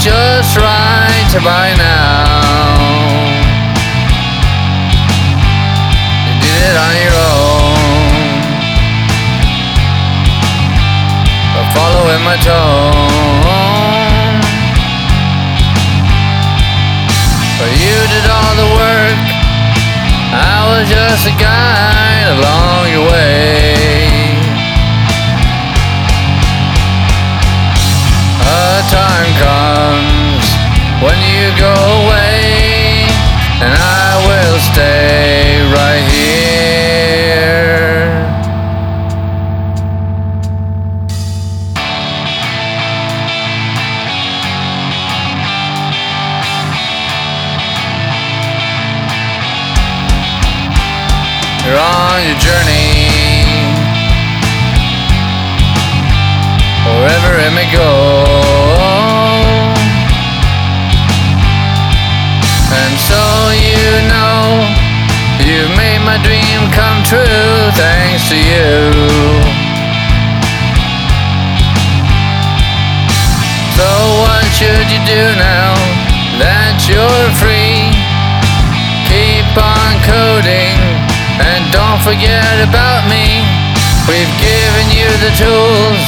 just right by now. You did it on your own. But following my tone. But you did all the work. I was just a guide along your way. You're on your journey, wherever it may go. And so you know, you've made my dream come true thanks to you. So what should you do now that you're free? forget about me. We've given you the tools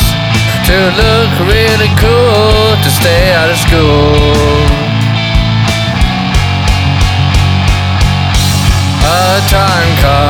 to look really cool, to stay out of school. A time card.